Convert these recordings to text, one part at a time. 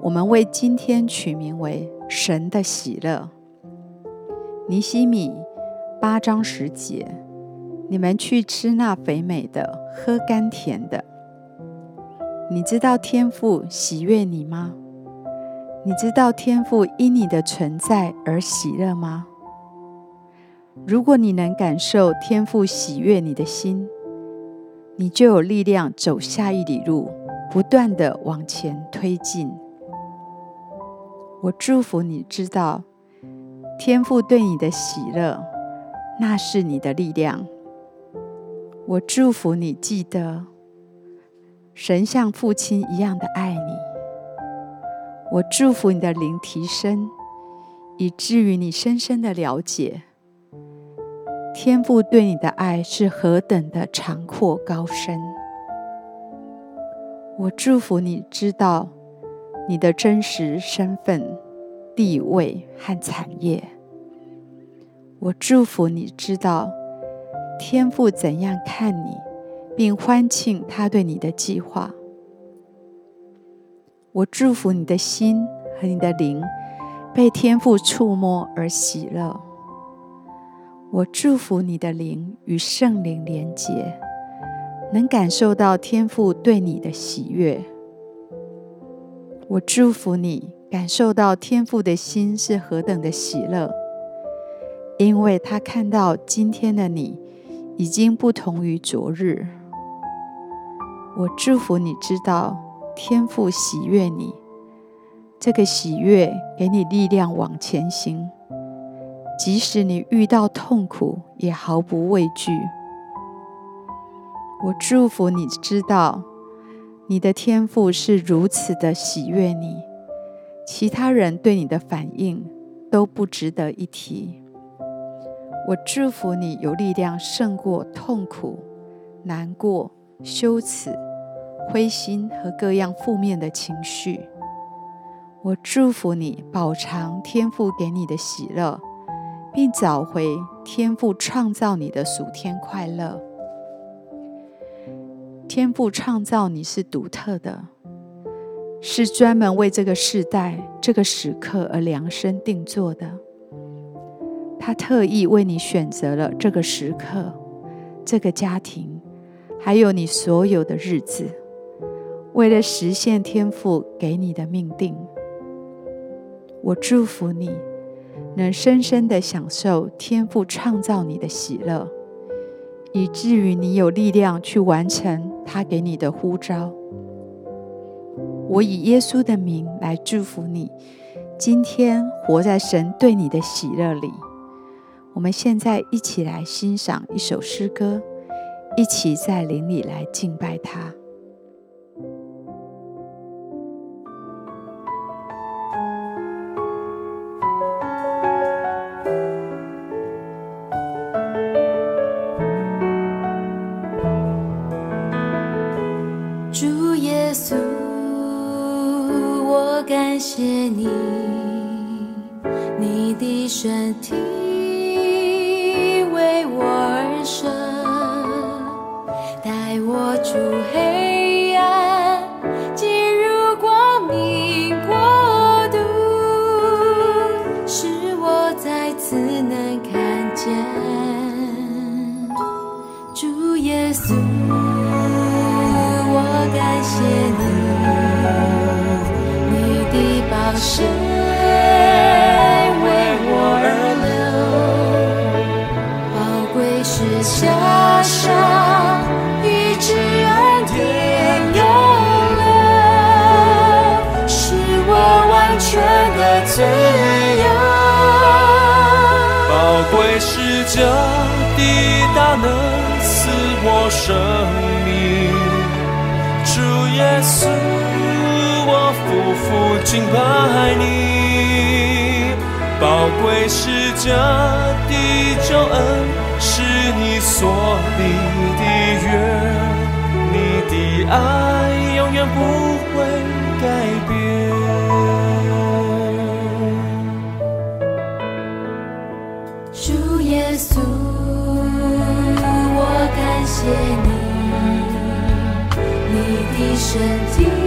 我们为今天取名为“神的喜乐”。尼希米八章十节：你们去吃那肥美的，喝甘甜的。你知道天父喜悦你吗？你知道天父因你的存在而喜乐吗？如果你能感受天父喜悦你的心，你就有力量走下一里路，不断地往前推进。我祝福你知道，天父对你的喜乐，那是你的力量。我祝福你记得，神像父亲一样的爱你。我祝福你的灵提升，以至于你深深的了解。天父对你的爱是何等的长阔高深！我祝福你知道你的真实身份、地位和产业。我祝福你知道天父怎样看你，并欢庆他对你的计划。我祝福你的心和你的灵被天父触摸而喜乐。我祝福你的灵与圣灵连结，能感受到天父对你的喜悦。我祝福你感受到天父的心是何等的喜乐，因为他看到今天的你已经不同于昨日。我祝福你知道天父喜悦你，这个喜悦给你力量往前行。即使你遇到痛苦，也毫不畏惧。我祝福你知道，你的天赋是如此的喜悦你，其他人对你的反应都不值得一提。我祝福你有力量胜过痛苦、难过、羞耻、灰心和各样负面的情绪。我祝福你饱尝天赋给你的喜乐。并找回天赋创造你的属天快乐。天赋创造你是独特的，是专门为这个世代、这个时刻而量身定做的。他特意为你选择了这个时刻、这个家庭，还有你所有的日子，为了实现天赋给你的命定。我祝福你。能深深的享受天赋创造你的喜乐，以至于你有力量去完成他给你的呼召。我以耶稣的名来祝福你，今天活在神对你的喜乐里。我们现在一起来欣赏一首诗歌，一起在灵里来敬拜他。稣，我感谢你，你的身体为我而生，带我出黑。我感谢你。血为我而流，宝贵是加上医治恩典永留，使我完全的自由。宝贵是这的大能赐我生命，耶稣。我夫妇敬拜你。宝贵是这的救恩，是你所立的约，你的爱永远不你的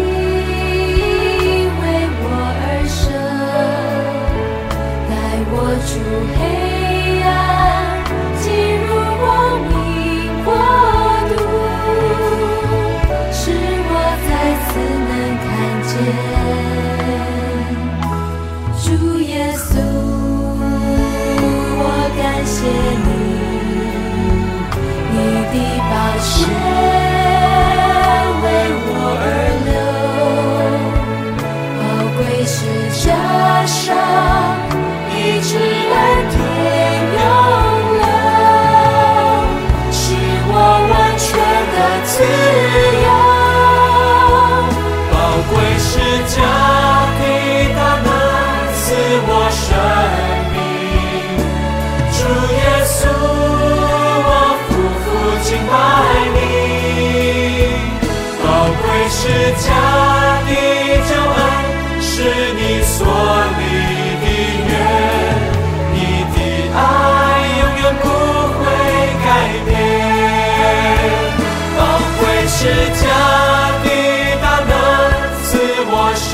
我生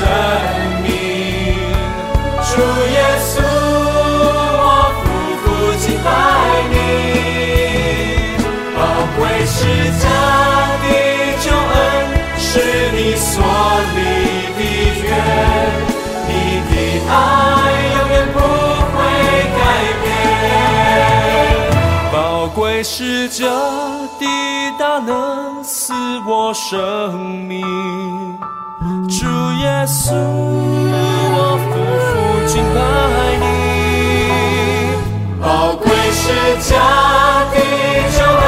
命。主耶稣，我苦苦敬拜你，宝贵是家的救恩，是你所立的约，你的爱永远不会改变。宝贵是家的大能，赐我生命。主耶稣我夫妇敬拜你。宝贵是家的骄傲